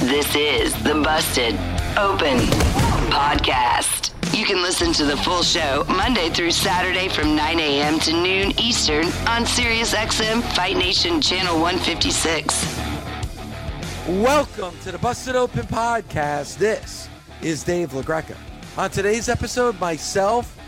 This is the Busted Open Podcast. You can listen to the full show Monday through Saturday from 9 a.m. to noon Eastern on SiriusXM Fight Nation Channel 156. Welcome to the Busted Open Podcast. This is Dave LaGreca. On today's episode, myself,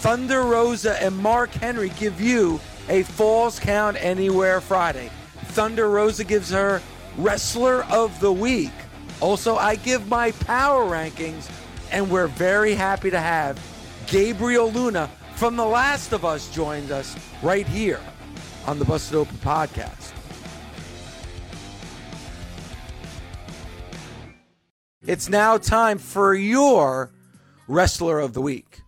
Thunder Rosa, and Mark Henry give you a Falls Count Anywhere Friday. Thunder Rosa gives her Wrestler of the Week. Also, I give my power rankings, and we're very happy to have Gabriel Luna from The Last of Us joined us right here on the Busted Open podcast. It's now time for your Wrestler of the Week.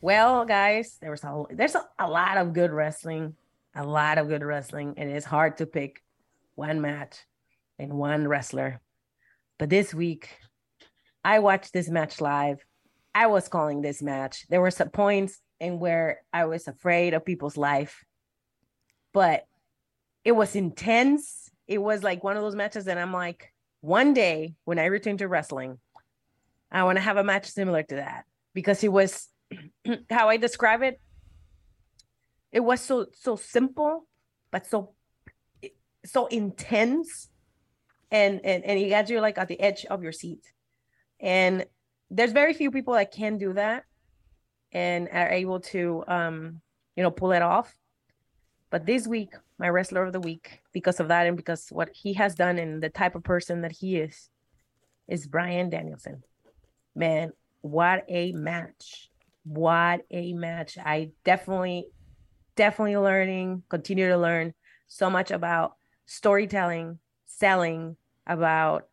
Well, guys, there was a there's a, a lot of good wrestling, a lot of good wrestling, and it's hard to pick one match and one wrestler. But this week, I watched this match live. I was calling this match. There were some points in where I was afraid of people's life, but it was intense. It was like one of those matches that I'm like, one day when I return to wrestling, I want to have a match similar to that because it was how I describe it. It was so so simple, but so so intense and and and you got you like at the edge of your seat. And there's very few people that can do that and are able to um you know pull it off. But this week my wrestler of the week because of that and because what he has done and the type of person that he is is Bryan Danielson. Man what a match. What a match. I definitely definitely learning continue to learn so much about storytelling selling about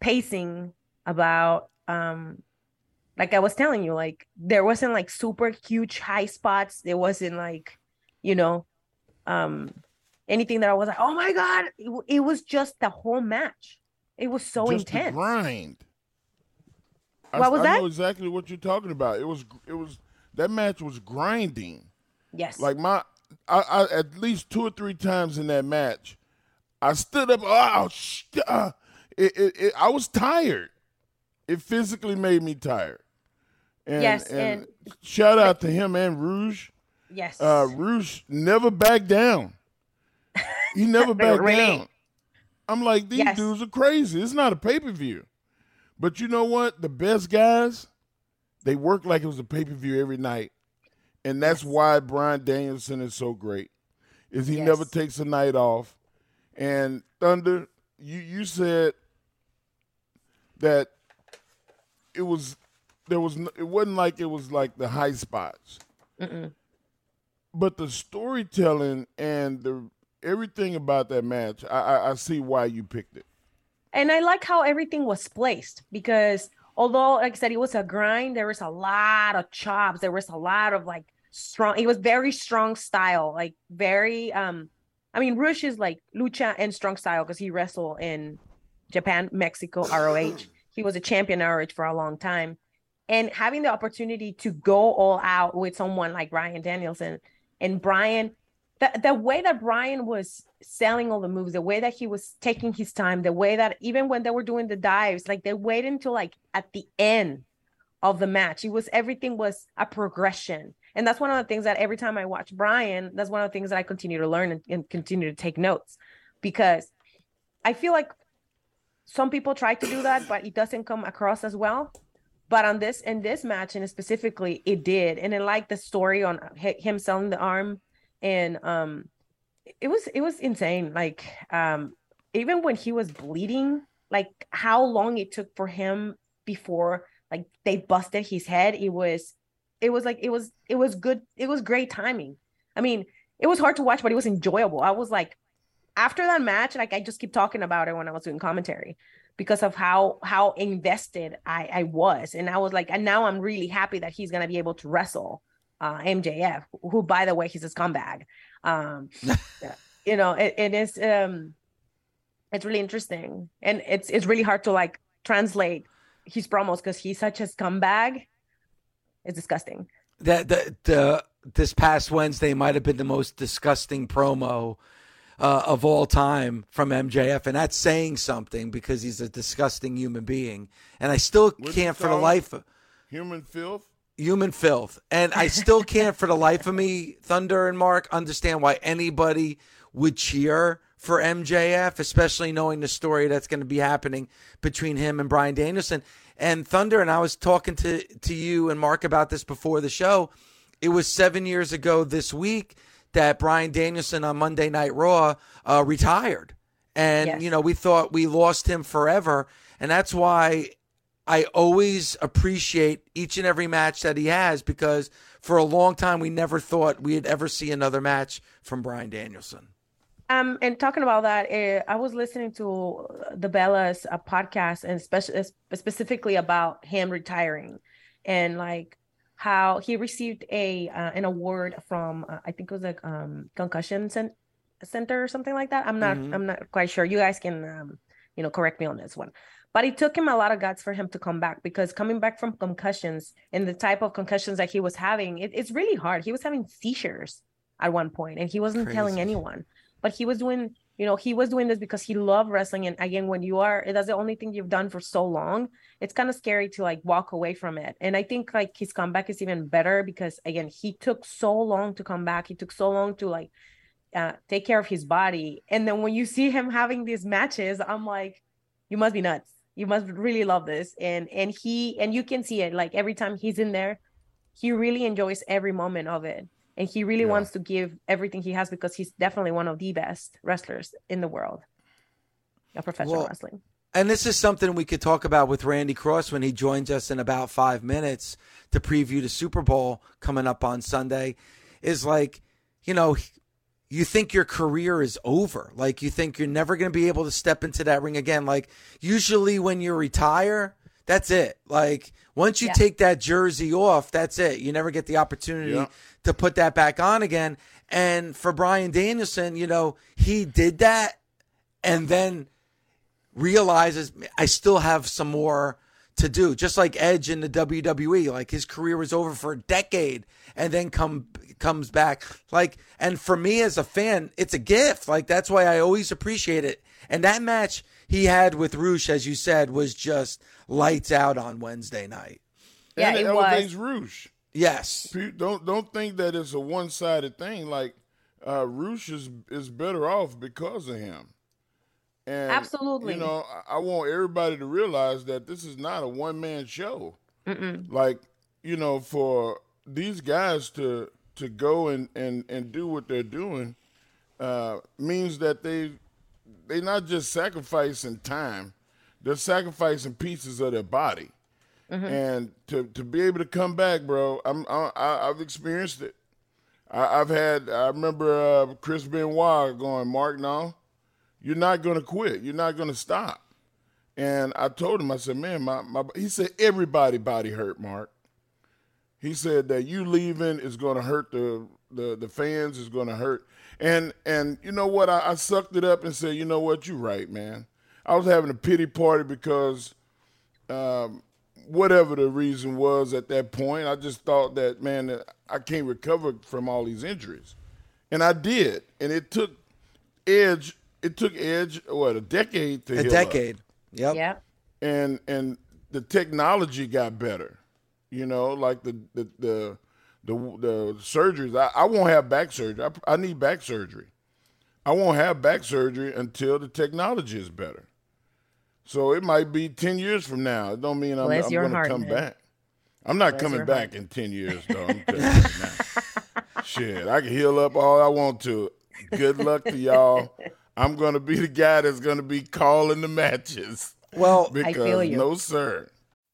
pacing, about um like I was telling you, like there wasn't like super huge high spots. There wasn't like, you know, um anything that I was like, oh my god, it, it was just the whole match. It was so just intense. grind. I, What was I that? know exactly what you're talking about. It was it was that match was grinding. Yes. Like my I, I at least two or three times in that match, I stood up. Oh, sh- uh, it, it, it, I was tired. It physically made me tired. And, Yes, and, and- shout out to him and Rush. yes. Uh, Rush never backed down. He never backed Really? down. I'm like, these Yes. dudes are crazy. It's not a pay per view. But you know what? The best guys, they work like it was a pay per view every night. And that's why Bryan Danielson is so great. Is he Yes. never takes a night off. And Thunder, you you said that it was there was it wasn't like it was like the high spots. But the storytelling and the everything about that match, I, I, I see why you picked it. and I like how everything was placed because although, like I said, it was a grind, there was a lot of chops. There was a lot of like strong. It was very strong style, like very. um I mean, Rush is like lucha and strong style because he wrestled in Japan, Mexico, ROH. He was a champion ROH for a long time, and having the opportunity to go all out with someone like Bryan Danielson and Bryan the, the way that Bryan was selling all the moves, the way that he was taking his time, the way that even when they were doing the dives, like they waited until like at the end of the match. It was everything was a progression. And that's one of the things that every time I watch Bryan, that's one of the things that I continue to learn and, and continue to take notes because I feel like some people try to do that, but it doesn't come across as well. But on this in this match and specifically, it did, and I like the story on him selling the arm, and um, it was it was insane. Like um, even when he was bleeding, like how long it took for him before like they busted his head. It was it was like it was it was good. It was great timing. I mean, it was hard to watch, but it was enjoyable. I was like, after that match, like I just keep talking about it when I was doing commentary because of how how invested I, I was. And I was like, and now I'm really happy that he's gonna be able to wrestle uh, MJF, who by the way, he's a scumbag. Um, you know, it, it is um it's really interesting. And it's it's really hard to like translate his promos because he's such a scumbag. It's disgusting. That the, the this past Wednesday might have been the most disgusting promo uh, of all time from MJF, and that's saying something because he's a disgusting human being. And I still what can't, for the life, of, human filth, human filth, and I still can't, for the life of me, Thunder and Mark, understand why anybody would cheer for MJF, especially knowing the story that's going to be happening between him and Bryan Danielson. And Thunder, and I was talking to to you and Mark about this before the show. It was seven years ago this week that Bryan Danielson on Monday Night Raw uh, retired. And, yes. you know, we thought we lost him forever. And that's why I always appreciate each and every match that he has because for a long time we never thought we'd ever see another match from Bryan Danielson. Um, and talking about that, uh, I was listening to the Bellas uh, podcast and spe- specifically about him retiring and like how he received a uh, an award from uh, I think it was like um concussion cent- center or something like that. I'm not mm-hmm. I'm not quite sure. You guys can um, you know correct me on this one. But it took him a lot of guts for him to come back because coming back from concussions and the type of concussions that he was having, it, it's really hard. He was having seizures at one point and he wasn't Crazy. telling anyone. But he was doing you know he was doing this because he loved wrestling. And again when you are that's the only thing you've done for so long it's kind of scary to like walk away from it. And i think like his comeback is even better because again he took so long to come back. He took so long to like uh, take care of his body. And then when you see him having these matches i'm like you must be nuts. You must really love this. And and he and you can see it like every time he's in there he really enjoys every moment of it and he really yeah. wants to give everything he has because he's definitely one of the best wrestlers in the world of professional well, wrestling. And this is something we could talk about with Randy Cross when he joins us in about five minutes to preview the Super Bowl coming up on Sunday. Is like, you know, you think your career is over. Like you think you're never going to be able to step into that ring again. Like usually when you retire, that's it. Like once you yeah. take that jersey off, that's it. You never get the opportunity yeah. To put that back on again. And for Bryan Danielson, you know, he did that and then realizes I still have some more to do. Just like Edge in the WWE, like his career was over for a decade and then come comes back. Like and for me as a fan, it's a gift. Like that's why I always appreciate it. And that match he had with Rush, as you said, was just lights out on Wednesday night. Yeah, and it, it was. Rush. Yes. Don't don't think that it's a one sided thing. Like uh, Rush is is better off because of him. And absolutely, you know, I want everybody to realize that this is not a one man show. Mm-mm. Like you know, for these guys to to go and and and do what they're doing uh, means that they they're not just sacrificing time; they're sacrificing pieces of their body. Mm-hmm. And to to be able to come back, bro, I'm I, have experienced it. I, have had. I remember uh, Chris Benoit going, Mark, no, you're not going to quit. You're not going to stop. And I told him, I said, man, my, my he said everybody body hurt, Mark. He said that you leaving is going to hurt the the the fans is going to hurt and and you know what? I, I sucked it up and said, you know what? You're right, man. I was having a pity party because um, whatever the reason was at that point, I just thought that man, I can't recover from all these injuries, and I did, and it took Edge. It took Edge what a decade to a decade. Up. Yep. Yeah. And and the technology got better. You know, like the the the the the surgeries. I, I won't have back surgery. I, I need back surgery. I won't have back surgery until the technology is better. So it might be ten years from now. It don't mean I'm, I'm going to come man. back. I'm not Bless coming back heart. in ten years, though. I'm telling you now. Shit, I can heal up all I want to. Good luck to y'all. I'm going to be the guy that's going to be calling the matches. Well, Because feel you. no sir.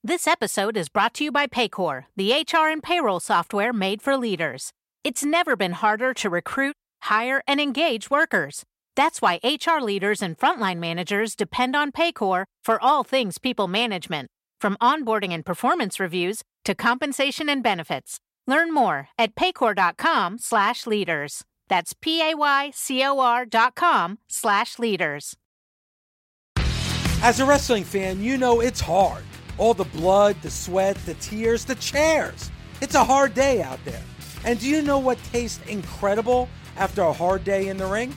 This episode is brought to you by Paycor, the HR and payroll software made for leaders. It's never been harder to recruit, hire, and engage workers. That's why HR leaders and frontline managers depend on Paycor for all things people management, from onboarding and performance reviews to compensation and benefits. Learn more at paycor.com/leaders. That's p a y c o r dot com slash leaders. As a wrestling fan, you know it's hard. All the blood, the sweat, the tears, the chairs. It's a hard day out there. And do you know what tastes incredible after a hard day in the ring?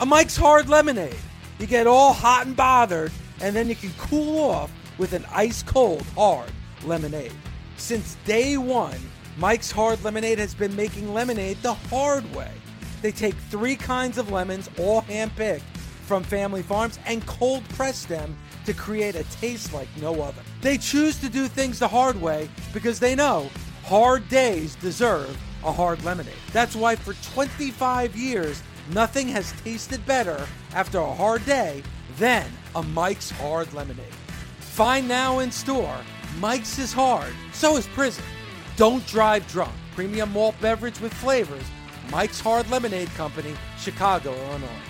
A Mike's Hard Lemonade. You get all hot and bothered, and then you can cool off with an ice cold hard lemonade. Since day one, Mike's Hard Lemonade has been making lemonade the hard way. They take three kinds of lemons, all hand-picked from family farms, and cold press them to create a taste like no other. They choose to do things the hard way because they know hard days deserve a hard lemonade. That's why for 25 years, nothing has tasted better after a hard day than a Mike's Hard Lemonade. Find now in store. Mike's is hard, so is prison. Don't drive drunk. Premium malt beverage with flavors. Mike's Hard Lemonade Company, Chicago, Illinois.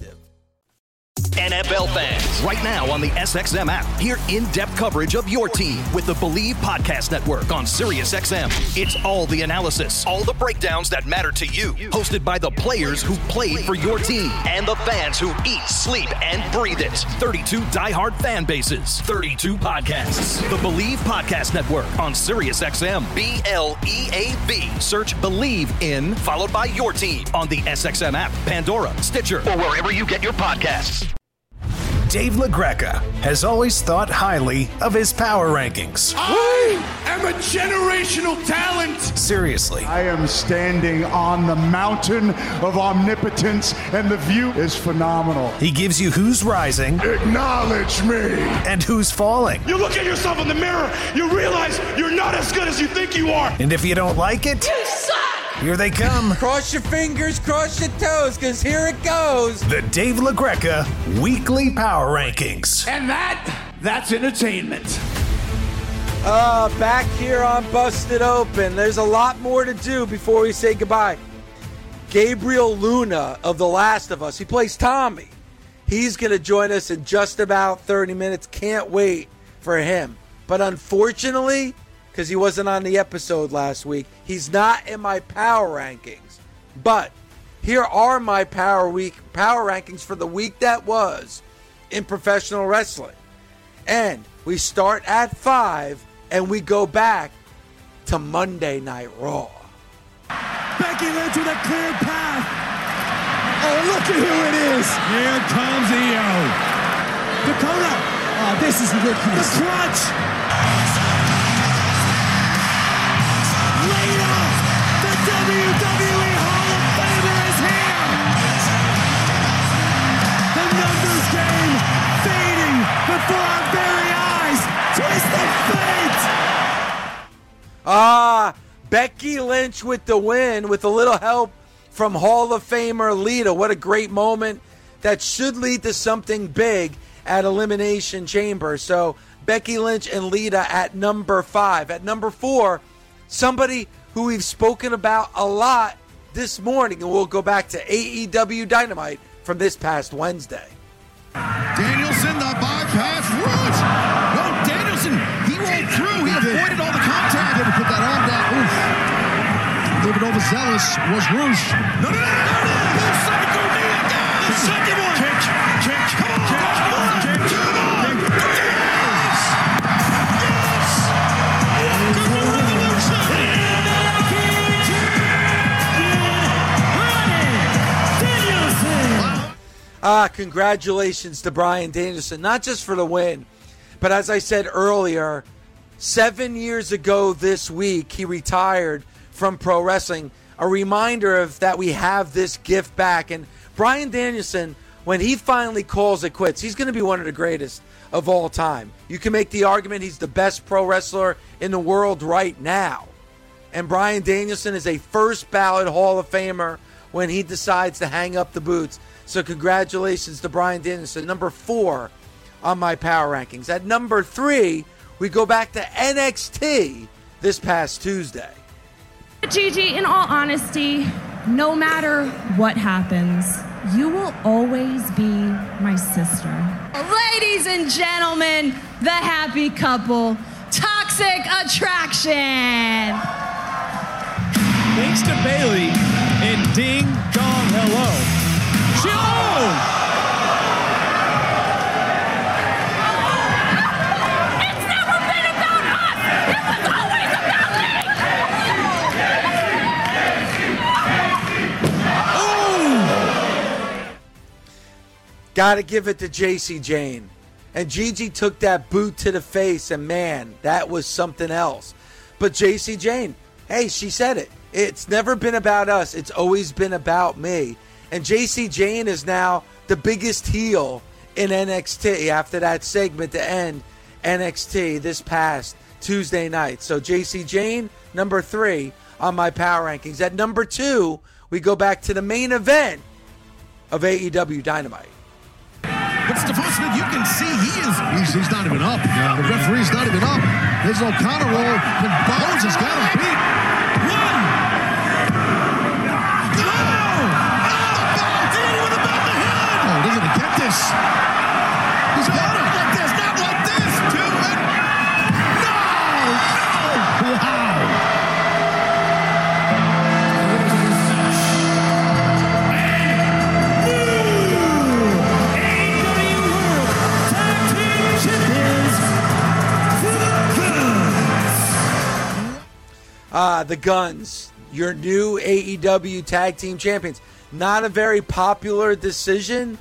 NFL fans, right now on the SXM app, hear in-depth coverage of your team with the Bleav Podcast Network on SiriusXM. It's all the analysis, all the breakdowns that matter to you, hosted by the players who played for your team and the fans who eat, sleep, and breathe it. 32 diehard fan bases, 32 podcasts. The Bleav Podcast Network on SiriusXM. B-L-E-A-V. Search Bleav in, followed by your team on the SXM app, Pandora, Stitcher, or wherever you get your podcasts. Dave LaGreca has always thought highly of his power rankings. I am a generational talent. Seriously. I am standing on the mountain of omnipotence, and the view is phenomenal. He gives you who's rising Acknowledge me. and who's falling. You look at yourself in the mirror, you realize you're not as good as you think you are. And if you don't like it, here they come. Cross your fingers, cross your toes, because here it goes. The Dave LaGreca Weekly Power Rankings. And that, that's entertainment. Uh, back here on Busted Open. There's a lot more to do before we say goodbye. Gabriel Luna of The Last of Us, he plays Tommy. He's going to join us in just about 30 minutes. Can't wait for him. But unfortunately, because he wasn't on the episode last week, he's not in my power rankings. But here are my power week power rankings for the week that was in professional wrestling. And we start at 5 and we go back to Monday Night Raw. Becky Lynch with a clear path. Oh, look at who it is. Here comes Iyo. Dakota. Oh, this is ridiculous. The clutch. Ah, Becky Lynch with the win with a little help from Hall of Famer Lita. What a great moment that should lead to something big at Elimination Chamber. So Becky Lynch and Lita at number five. At number four, somebody who we've spoken about a lot this morning, and we'll go back to AEW Dynamite from this past Wednesday. Danielson, the bypass route. Overzealous was Roosh. No, no, no, no, no. Psycho knee again. The second one. Kick, kick, come on, kick, come on, kick. Yes. Yes. Welcome to Revolution. Ah, congratulations to Bryan Danielson, not just for the win, but as I said earlier, seven years ago this week, he retired from pro wrestling. A reminder of that we have this gift back. And Bryan Danielson, when he finally calls it quits, he's going to be one of the greatest of all time. You can make the argument he's the best pro wrestler in the world right now. And Bryan Danielson is a first ballot Hall of Famer when he decides to hang up the boots. So, congratulations to Bryan Danielson, number four on my power rankings. At number three, we go back to NXT this past Tuesday. Gigi, in all honesty, no matter what happens, you will always be my sister. Ladies and gentlemen, the happy couple, Toxic Attraction. Thanks to Bailey and Ding Dong Hello. She, oh! Got to give it to Jacy Jayne. And Gigi took that boot to the face, and man, that was something else. But Jacy Jayne, hey, she said it. It's never been about us, it's always been about me. And Jacy Jayne is now the biggest heel in NXT after that segment to end NXT this past Tuesday night. So Jacy Jayne, number three on my power rankings. At number two, we go back to the main event of AEW Dynamite. But Smith, you can see he is. He's, he's not even up. The referee's not even up. There's no counter roll. And Bones has got him beat. One. No! Ah, the Gunns, your new AEW Tag Team Champions. Not a very popular decision,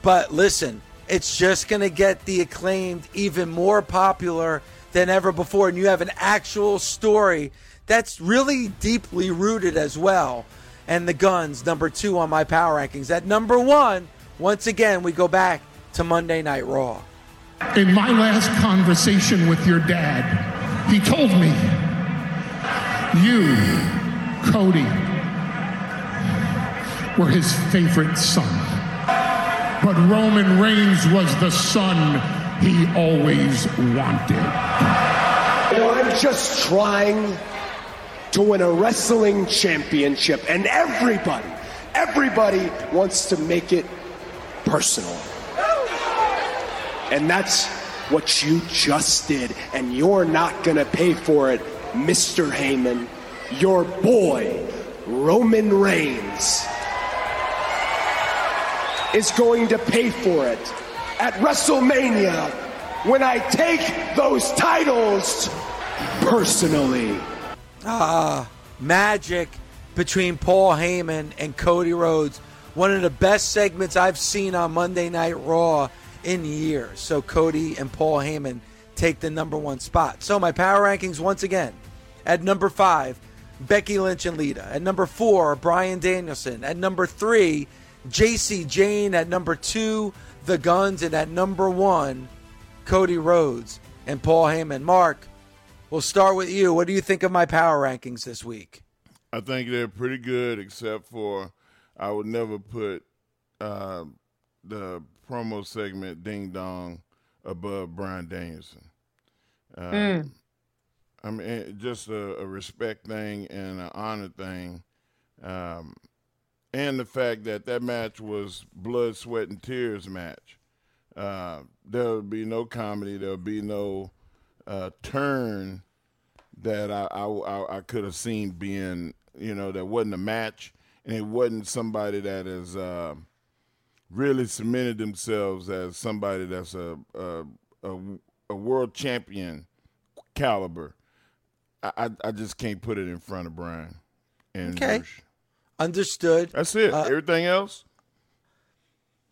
but listen, it's just going to get the acclaimed even more popular than ever before. And you have an actual story that's really deeply rooted as well. And the Gunns, number two on my power rankings. At number one, once again, we go back to Monday Night Raw. In my last conversation with your dad, he told me, you, Cody, were his favorite son. But Roman Reigns was the son he always wanted. You know, I'm just trying to win a wrestling championship, and everybody, everybody wants to make it personal. And that's what you just did. And you're not to pay for it, Mr. Heyman. Your boy, Roman Reigns, is going to pay for it at WrestleMania when I take those titles personally. Ah, magic between Paul Heyman and Cody Rhodes. One of the best segments I've seen on Monday Night Raw in years. So Cody and Paul Heyman take the number one spot. So my power rankings once again. At number five, Becky Lynch and Lita. At number four, Bryan Danielson. At number three, Jacy Jayne. At number two, The Gunns. And at number one, Cody Rhodes and Paul Heyman. Mark, we'll start with you. What do you think of my power rankings this week? I think they're pretty good, except for I would never put uh, the promo segment "Ding Dong" above Bryan Danielson. Um, Mm. I mean, just a, a respect thing and an honor thing, um, and the fact that that match was blood, sweat, and tears match. Uh, there would be no comedy. There would be no uh, turn that I, I, I, could have seen being, you know, that wasn't a match, and it wasn't somebody that uh, really cemented themselves as somebody that's a a, a, a world champion caliber. I, I I just can't put it in front of Bryan. And Okay. Rush. Understood. That's it. Uh, Everything else.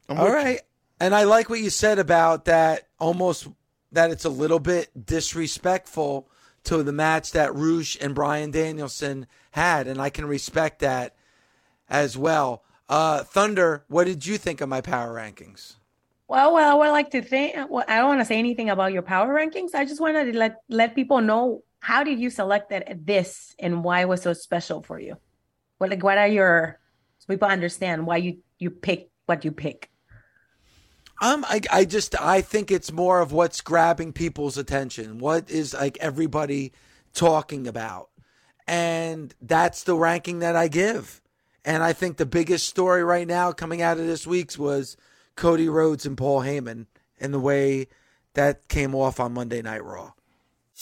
I'm All with you. right. And I like what you said about that almost that it's a little bit disrespectful to the match that Rush and Bryan Danielson had. And I can respect that as well. Uh, Thunder, what did you think of my power rankings? Well, well, I would like to think. Well, I don't want to say anything about your power rankings. I just wanted to let let people know how did you select that this and why it was so special for you. What like what are your so people understand why you you pick what you pick. Um, I, I just I think it's more of what's grabbing people's attention. What is like everybody talking about, and that's the ranking that I give. And I think the biggest story right now coming out of this week's was Cody Rhodes and Paul Heyman and the way that came off on Monday Night Raw.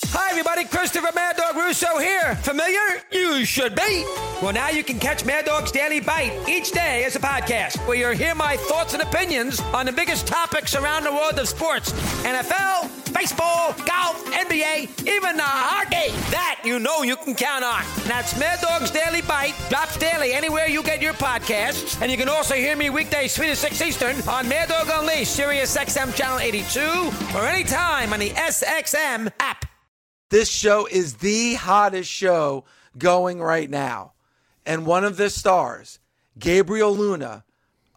Hi, everybody. Christopher Mad Dog Russo here. Familiar? You should be. Well, now you can catch Mad Dog's Daily Bite each day as a podcast, where you'll hear my thoughts and opinions on the biggest topics around the world of sports NFL, baseball, golf, NBA, even the hockey. That you know you can count on. That's Mad Dog's Daily Bite. Drops daily anywhere you get your podcasts. And you can also hear me weekdays 3 to 6 Eastern on Mad Dog Unleashed, Sirius XM Channel 82, or anytime on the SXM app. This show is the hottest show going right now. And one of the stars, Gabriel Luna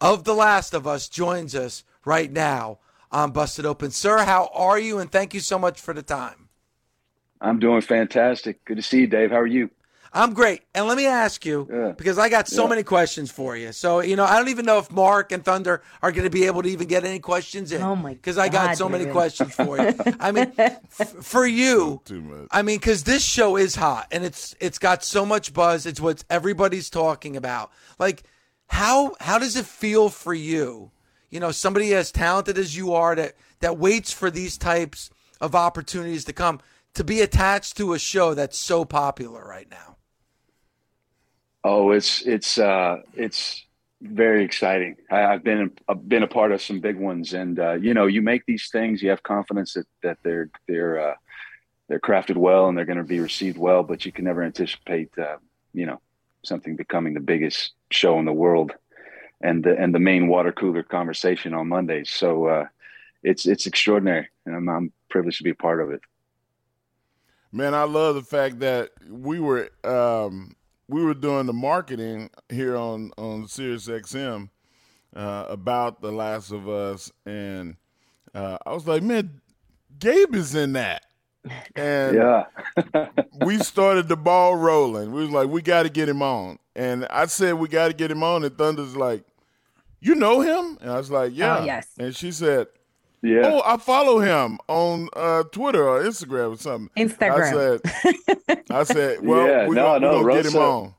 of The Last of Us, joins us right now on Busted Open. Sir, how are you? And thank you so much for the time. I'm doing fantastic. Good to see you, Dave. How are you? I'm great. And let me ask you, because I got so Yeah. many questions for you. So, you know, I don't even know if Mark and Thunder are going to be able to even get any questions in. Oh, my Because I got God, so many questions for you. I mean, f- for you, I mean, because this show is hot and it's it's got so much buzz. It's what everybody's talking about. Like, how how does it feel for you? You know, somebody as talented as you are that that waits for these types of opportunities to come to be attached to a show that's so popular right now. Oh, it's it's uh, it's very exciting. I, I've been I've been a part of some big ones, and uh, you know, you make these things, you have confidence that that they're they're uh, they're crafted well and they're going to be received well, but you can never anticipate, uh, you know, something becoming the biggest show in the world, and the and the main water cooler conversation on Mondays. So uh, it's it's extraordinary, and I'm, I'm privileged to be a part of it. Man, I love the fact that we were um, we were doing the marketing here on on Sirius XM uh, about The Last of Us, and uh, I was like, man, Gabe is in that, and Yeah. we started the ball rolling. We was like, we got to get him on, and I said we got to get him on, and Thunder's like, you know him, and I was like, yeah, Oh, yes. and she said. Yeah. Oh, I follow him on uh, Twitter or Instagram or something. Instagram. I said, I said, well, yeah, we no, gonna, no, we gonna get him on.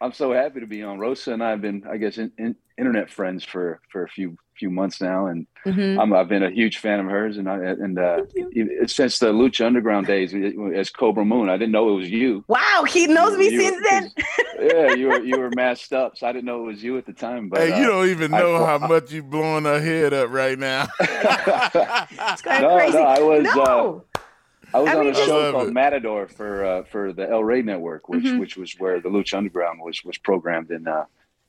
I'm so happy to be on. Rosa and I have been, I guess, in, in, internet friends for for a few few months now, and Mhm. I'm, I've been a huge fan of hers. And I, and uh, since the Lucha Underground days as Kobra Moon, I didn't know it was you. Wow, he knows me You- since then. yeah, you were you were masked up, so I didn't know it was you at the time. But hey, you uh, don't even I- know how much you blowing her head up right now. no, crazy. no, I was. No. Uh, I was I on mean, a show called it. Matador for uh, for the El Rey Network, which Mhm. which was where the Lucha Underground was was programmed. And uh,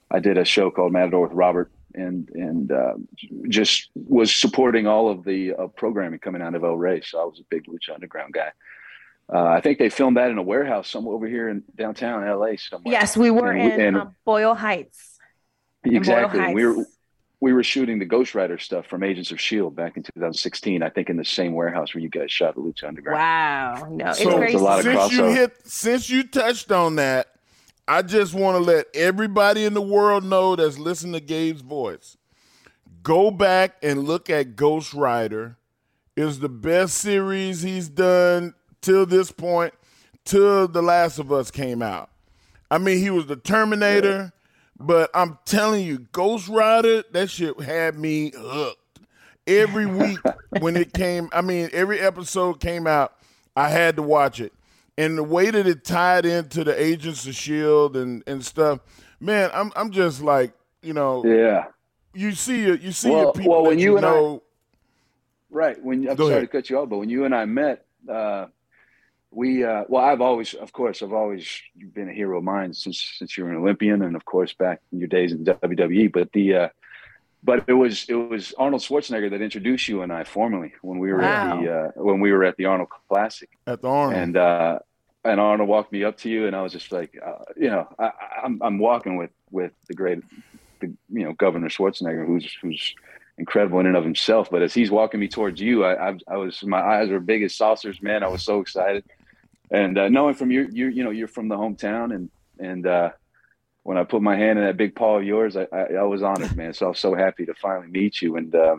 I did a show called Matador with Robert, and and uh, just was supporting all of the uh, programming coming out of El Rey. So I was a big Lucha Underground guy. Uh, I think they filmed that in a warehouse somewhere over here in downtown LA somewhere. Yes, we were And in and- uh, Boyle Heights. in Boyle Exactly. We were we were shooting the Ghost Rider stuff from Agents of Shield back in 2016. I think in the same warehouse where you guys shot the Lucha Underground. Wow, no, it's So crazy. a lot of since you crossover. hit, since you touched on that, I just want to let everybody in the world know that's listening to Gabe's voice. Go back and look at Ghost Rider. Is the best series he's done till this point, till The Last of Us came out. I mean, he was the Terminator, but I'm telling you, Ghost Rider, that shit had me hooked. Every week when it came, I mean, every episode came out, I had to watch it. And the way that it tied into the Agents of Shield and, and stuff, man, I'm I'm just like, you know, Yeah. you see your you see Well- your people well, when you you and I- Right. When I'm sorry ahead. to cut you off, but when you and I met, uh, we uh, well, I've always, of course, I've always been a hero of mine since since you were an Olympian, and of course back in your days in WWE. But the uh, but it was it was Arnold Schwarzenegger that introduced you and I formally when we were at the uh, when we were at the Arnold Classic. At the Arnold. and uh, and Arnold walked me up to you, and I was just like, uh, you know, I, I'm I'm walking with with the great, the, you know, Governor Schwarzenegger, who's who's incredible in and of himself. But as he's walking me towards you, I I, I was my eyes were big as saucers, man. I was so excited, and uh, knowing from you, you you know, you're from the hometown, and and uh, when I put my hand in that big paw of yours, I, I, I was honored, man. So I was so happy to finally meet you, and uh,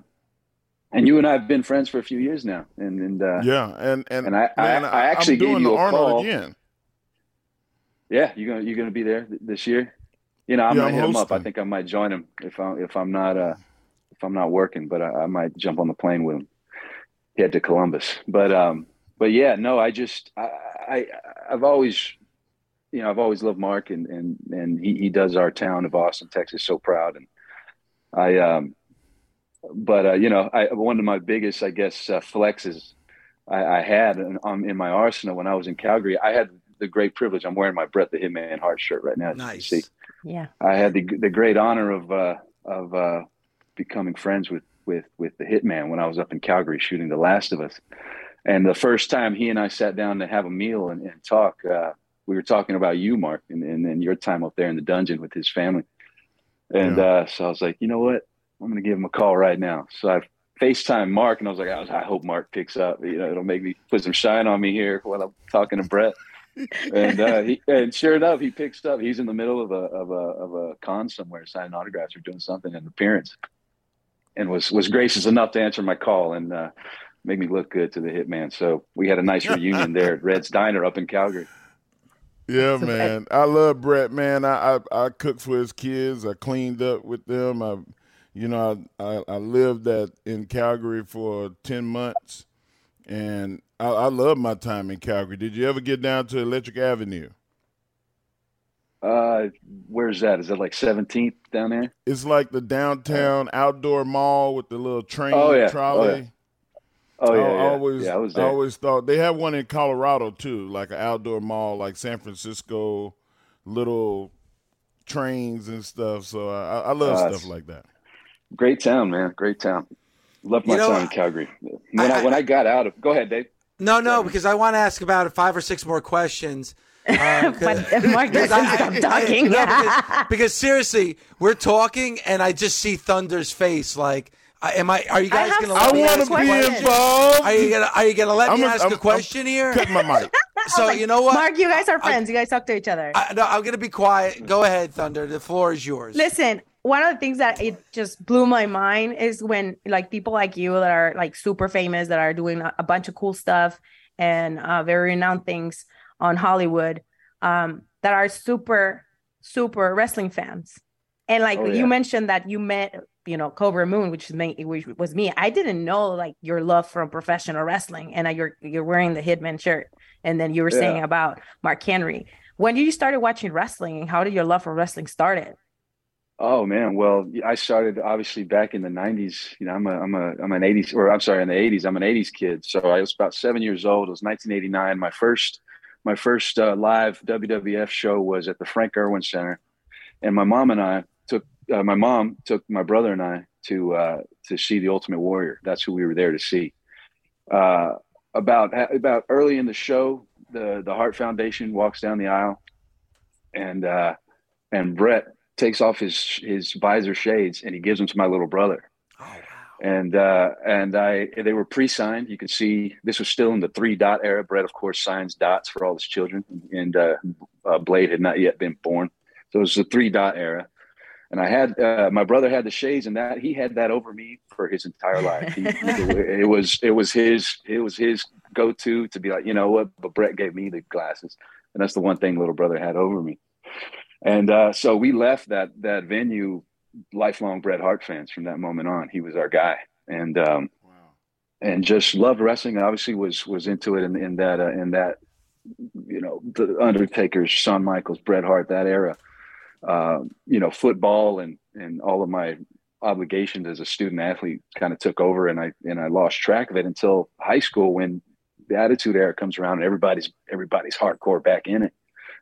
and you and I have been friends for a few years now, and and uh, Yeah, and and, and I, man, I, I actually am doing gave you the a Arnold call. again. Yeah, you gonna you gonna be there th- this year? You know, I'm Yeah, gonna I'm hit him up. I think I might join him if I if I'm not uh if I'm not working, but I, I might jump on the plane with him, head to Columbus. But um, but yeah, no, I just I, I I've always you know I've always loved Mark and and and he he does our town of Austin, Texas, so proud, and I um, but uh, you know, I one of my biggest I guess uh, flexes I, I had in, um, in my arsenal when I was in Calgary. I had the great privilege. I'm wearing my Brett the Hitman Heart shirt right now. as you Nice. see. Yeah. I had the the great honor of uh, of uh, becoming friends with with with the Hitman when I was up in Calgary shooting The Last of Us. And the first time he and I sat down to have a meal and, and talk, uh, we were talking about you, Mark, and, and, and your time up there in the dungeon with his family. And uh, so I was like, you know what? I'm going to give him a call right now. So I FaceTime Mark, and I was like, I, was, I hope Mark picks up. You know, it'll make me put some shine on me here while I'm talking to Brett. and uh, he, and sure enough, he picks up. He's in the middle of a of a of a con somewhere, signing autographs or doing something, an appearance, and was was gracious enough to answer my call and uh, make me look good to the hitman. So we had a nice reunion there at Red's Diner up in Calgary. Yeah, man. I love Brett, man. I, I I cooked for his kids. I cleaned up with them. I, you know, I I, lived at in Calgary for ten months, and I, I love my time in Calgary. Did you ever get down to Electric Avenue? Uh, where's that? Is that like 17th down there? It's like the downtown outdoor mall with the little train Oh, yeah. Oh, trolley. yeah. Oh yeah, I yeah. always, yeah, I was I always thought they have one in Colorado too, like an outdoor mall, like San Francisco, little trains and stuff. So I, I love Uh, stuff like that. Great town, man. Great town. Love my You know, time in Calgary. When I, when I got out of, go ahead, Dave. No, no, because I want to ask about five or six more questions. But Mark because doesn't stop talking. no, because, because seriously, we're talking, and I just see Thunder's face. Like, am I? Are you guys going to let so me many ask a question? involved. Are you gonna Are you gonna let I'm me a- ask I'm- a question here? Cut my mic. So you know what? Mark, you guys are friends. you guys talk to each other. I, no, I'm gonna be quiet. Go ahead, Thunder. The floor is yours. Listen, one of the things that it just blew my mind is when like people like you that are like super famous that are doing a, bunch of cool stuff and uh, very renowned things on Hollywood um, that are super super wrestling fans And like Oh, you mentioned that you met, you know, Kobra Moon, which is me, which was me. I didn't know like your love from professional wrestling, and you're you're wearing the Hitman shirt, and then you were saying about Mark Henry. When did you started watching wrestling, and how did your love for wrestling started? Oh man, well, I started obviously back in the '90s. You know, I'm a, I'm a, I'm an '80s, or I'm sorry, in the '80s. I'm an '80s kid. So I was about seven years old. It was 1989. My first, my first uh, live WWF show was at the Frank Erwin Center, and my mom and I took, uh, my mom took my brother and I to uh, to see the Ultimate Warrior. That's who we were there to see. Uh, about about early in the show, the the Hart Foundation walks down the aisle, and uh, and Bret takes off his his visor shades and he gives them to my little brother. And uh, and I they were pre-signed. You can see this was still in the three dot era. Bret, of course, signs dots for all his children, and uh, uh, Blade had not yet been born, so it was the three dot era. And I had uh, my brother had the shades, and that he had that over me for his entire life. He, it was it was his it was his go to to be like, you know what? But Bret gave me the glasses, and that's the one thing little brother had over me. And uh, so we left that that venue lifelong Bret Hart fans from that moment on. He was our guy, and um, and just loved wrestling. Obviously, was was into it in, in that uh, in that you know the Undertaker's, Shawn Michaels, Bret Hart, that era. Um, you know, football and and all of my obligations as a student athlete kind of took over, and I and I lost track of it until high school when the Attitude Era comes around and everybody's everybody's hardcore back in it.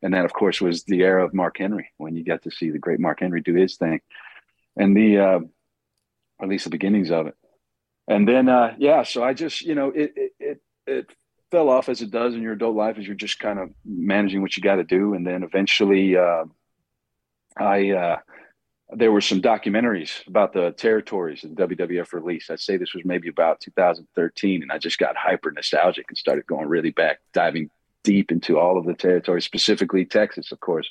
And that, of course, was the era of Mark Henry when you got to see the great Mark Henry do his thing, and the uh, at least the beginnings of it. And then, uh, yeah, so I just, you know, it, it it it fell off as it does in your adult life as you're just kind of managing what you got to do, and then eventually, uh, I uh, there were some documentaries about the territories that WWF released. I'd say this was maybe about 2013, and I just got hyper nostalgic and started going really back, diving deep into all of the territory, specifically Texas, of course,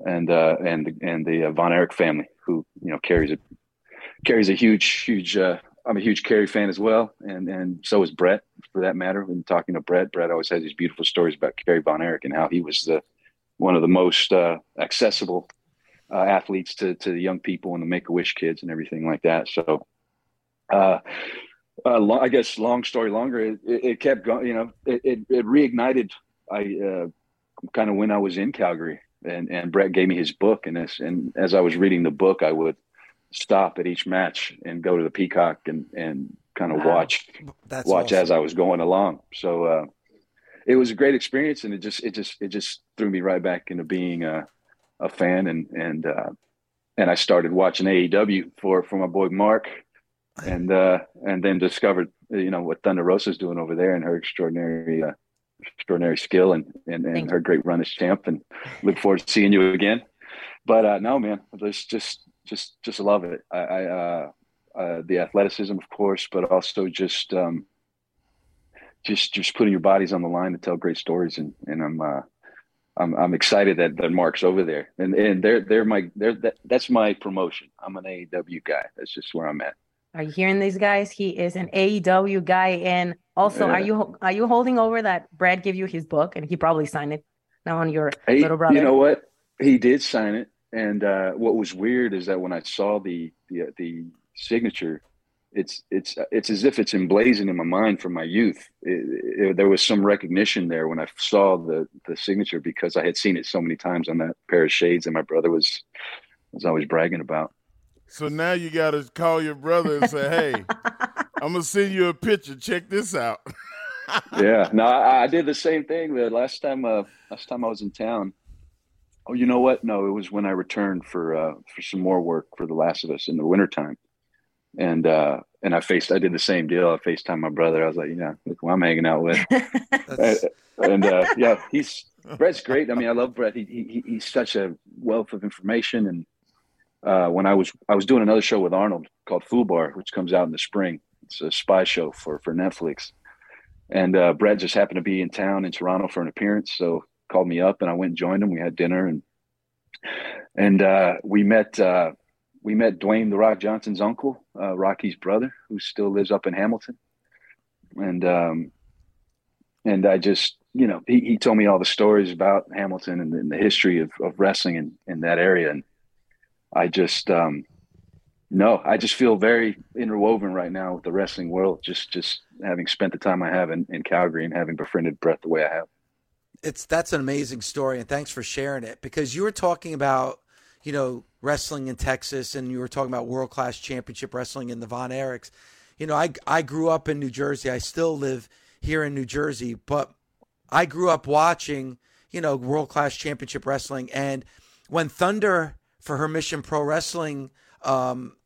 and uh, and and the uh, Von Erich family, who you know carries a carries a huge huge. Uh, I'm a huge Kerry fan as well, and and so is Bret, for that matter. When talking to Bret, Bret always has these beautiful stories about Kerry Von Erich and how he was the one of the most uh, accessible uh, athletes to to the young people and the Make a Wish kids and everything like that. So, uh, uh, I guess long story longer, it, it, it kept going. You know, it it, it reignited. I uh, kind of when I was in Calgary, and and Bret gave me his book, and this, and as I was reading the book, I would stop at each match and go to the Peacock and and kind of Wow. watch That's watch awesome. as I was going along. So. Uh, it was a great experience, and it just it just it just threw me right back into being a, a fan, and and uh, and I started watching AEW for for my boy Mark, and uh, and then discovered you know what Thunder Rosa's doing over there and her extraordinary uh, extraordinary skill and and, and her great run as champ, and look forward to seeing you again. But uh, no, man, just just just just love it. I, I uh, uh, the athleticism, of course, but also just. Um, just just putting your bodies on the line to tell great stories and and I'm uh I'm I'm excited that, that Mark's over there and and they're they're my they're that, that's my promotion. I'm an AEW guy. That's just where I'm at. Are you hearing these guys? He is an AEW guy, and also, are you are you holding over that Brad give you his book, and he probably signed it now on your Hey, little brother? You know what? He did sign it, and uh, what was weird is that when I saw the the, the signature, it's it's it's as if it's emblazoned in my mind from my youth. It, it- there was some recognition there when I saw the the signature because I had seen it so many times on that pair of shades that my brother was was always bragging about. So now you got to call your brother and say, "Hey, I'm gonna send you a picture. Check this out." yeah, no, I, I did the same thing. The last time, uh, last time I was in town. Oh, you know what? No, it was when I returned for uh, for some more work for The Last of Us in the wintertime. and uh, and I faced. I did the same deal. I Facetime my brother. I was like, you know, look who I'm hanging out with. and and, uh, yeah, he's Bret's great. I mean, I love Bret. He, he he's such a wealth of information. And uh, when I was I was doing another show with Arnold called Fubar, which comes out in the spring. It's a spy show for for Netflix. And uh, Bret just happened to be in town in Toronto for an appearance, so called me up, and I went and joined him. We had dinner, and and uh, we met uh, we met Dwayne the Rock Johnson's uncle, uh, Rocky's brother, who still lives up in Hamilton, and um, and I just you know he, he told me all the stories about Hamilton and, and the history of, of wrestling in, in that area, and I just um, no, I just feel very interwoven right now with the wrestling world. Just just having spent the time I have in, in Calgary and having befriended Bret the way I have. It's that's an amazing story, and thanks for sharing it because you were talking about you know wrestling in Texas, and you were talking about world class championship wrestling in the Von Erichs. You know, I I grew up in New Jersey. I still live here in New Jersey, but I grew up watching you know world class championship wrestling, and when Thunder for her Mission Pro Wrestling um,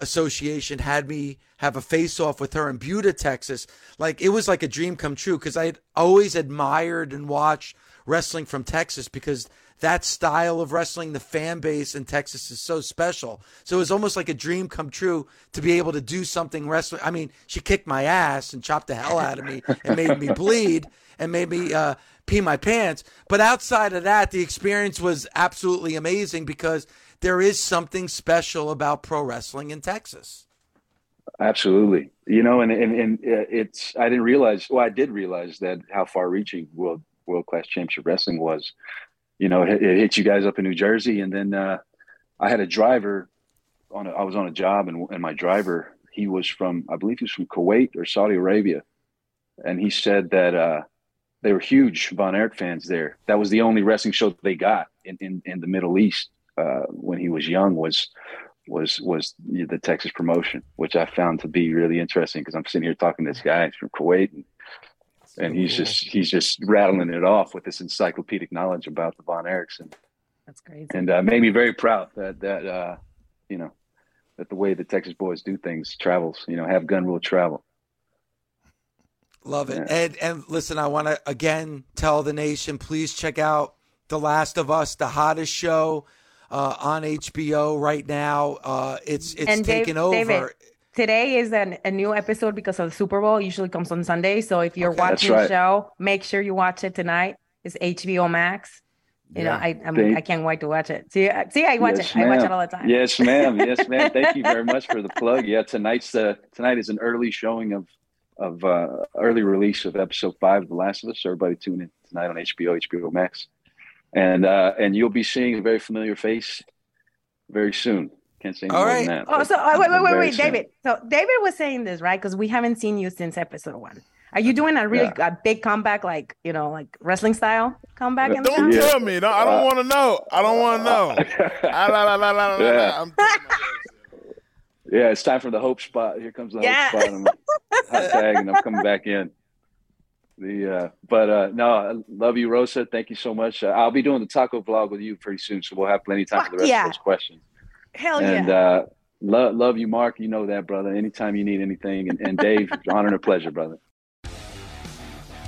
Association had me have a face off with her in Buda, Texas. Like it was like a dream come true because I had always admired and watched wrestling from Texas because that style of wrestling, the fan base in Texas is so special. So it was almost like a dream come true to be able to do something wrestling. I mean, she kicked my ass and chopped the hell out of me and made me bleed and made me uh, pee my pants. But outside of that, the experience was absolutely amazing because there is something special about pro wrestling in Texas. Absolutely. You know, and, and, and it's, I didn't realize, well, I did realize that how far reaching world, world class championship wrestling was, you know, it, it hit you guys up in New Jersey. And then, uh, I had a driver on, a, I was on a job and, and my driver, he was from, I believe he was from Kuwait or Saudi Arabia. And he said that, uh, they were huge Von Erich fans there. That was the only wrestling show they got in, in, in the Middle East uh, when he was young was was was the Texas promotion, which I found to be really interesting because I'm sitting here talking to this guy from Kuwait, and, and he's cool. just he's just rattling it off with this encyclopedic knowledge about the Von Erichs, and that's crazy, and uh, made me very proud that that uh, you know that the way the Texas boys do things travels, you know, have gun rule travel. Love it, yeah. and and listen, I want to again tell the nation, please check out The Last of Us, the hottest show uh, on HBO right now. Uh, it's it's and taken Dave, over. David, today is an, a new episode because of the Super Bowl. It usually comes on Sunday. So if you're okay, watching right. the show, make sure you watch it tonight. It's HBO Max. You yeah. know, I I'm, I can not wait to watch it. See, see, I watch yes, it. Ma'am. I watch it all the time. Yes, ma'am. Yes, ma'am. Thank you very much for the plug. Yeah, tonight's uh, tonight is an early showing of of uh, early release of episode five of The Last of Us. So everybody tune in tonight on HBO, HBO Max and uh, and you'll be seeing a very familiar face very soon. Can't say All right. That, oh, so uh, wait, wait, wait, wait, David. So David was saying this right because we haven't seen you since episode one. Are you doing a really yeah. a big comeback, like you know, like wrestling style comeback? Don't tell me. No, I don't uh, want to know. I don't want to know. yeah. Yeah, it's time for the hope spot. Here comes the yeah. hope spot. I'm hot tag, and I'm coming back in. The uh, but uh, no, I love you, Rosa. Thank you so much. Uh, I'll be doing the taco vlog with you pretty soon, so we'll have plenty of time Fuck for the rest yeah. of those questions. Hell and, yeah! Uh, love love you, Mark. You know that, brother. Anytime you need anything, and, and Dave, honor and a pleasure, brother.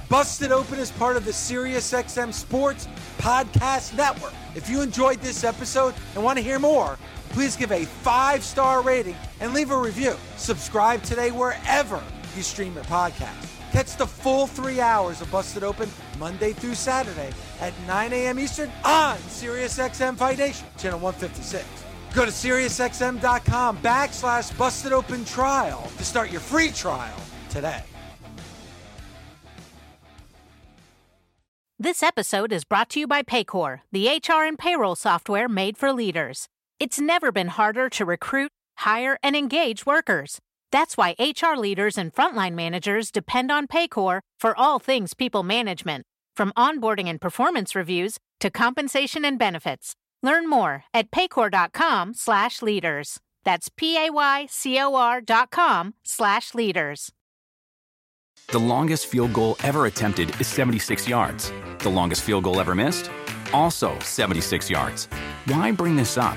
Busted Open is part of the SiriusXM Sports Podcast Network. If you enjoyed this episode and want to hear more, please give a five star rating and leave a review. Subscribe today wherever you stream your podcast. Catch the full three hours of Busted Open Monday through Saturday at 9 a.m. Eastern on SiriusXM Fight Nation, channel 156. Go to SiriusXM.com backslash Busted Open Trial to start your free trial today. This episode is brought to you by Paycor, the HR and payroll software made for leaders. It's never been harder to recruit, hire, and engage workers. That's why HR leaders and frontline managers depend on Paycor for all things people management, from onboarding and performance reviews to compensation and benefits. Learn more at paycor.com/leaders. That's p a y c o r.com/leaders. The longest field goal ever attempted is 76 yards. The longest field goal ever missed, also 76 yards. Why bring this up?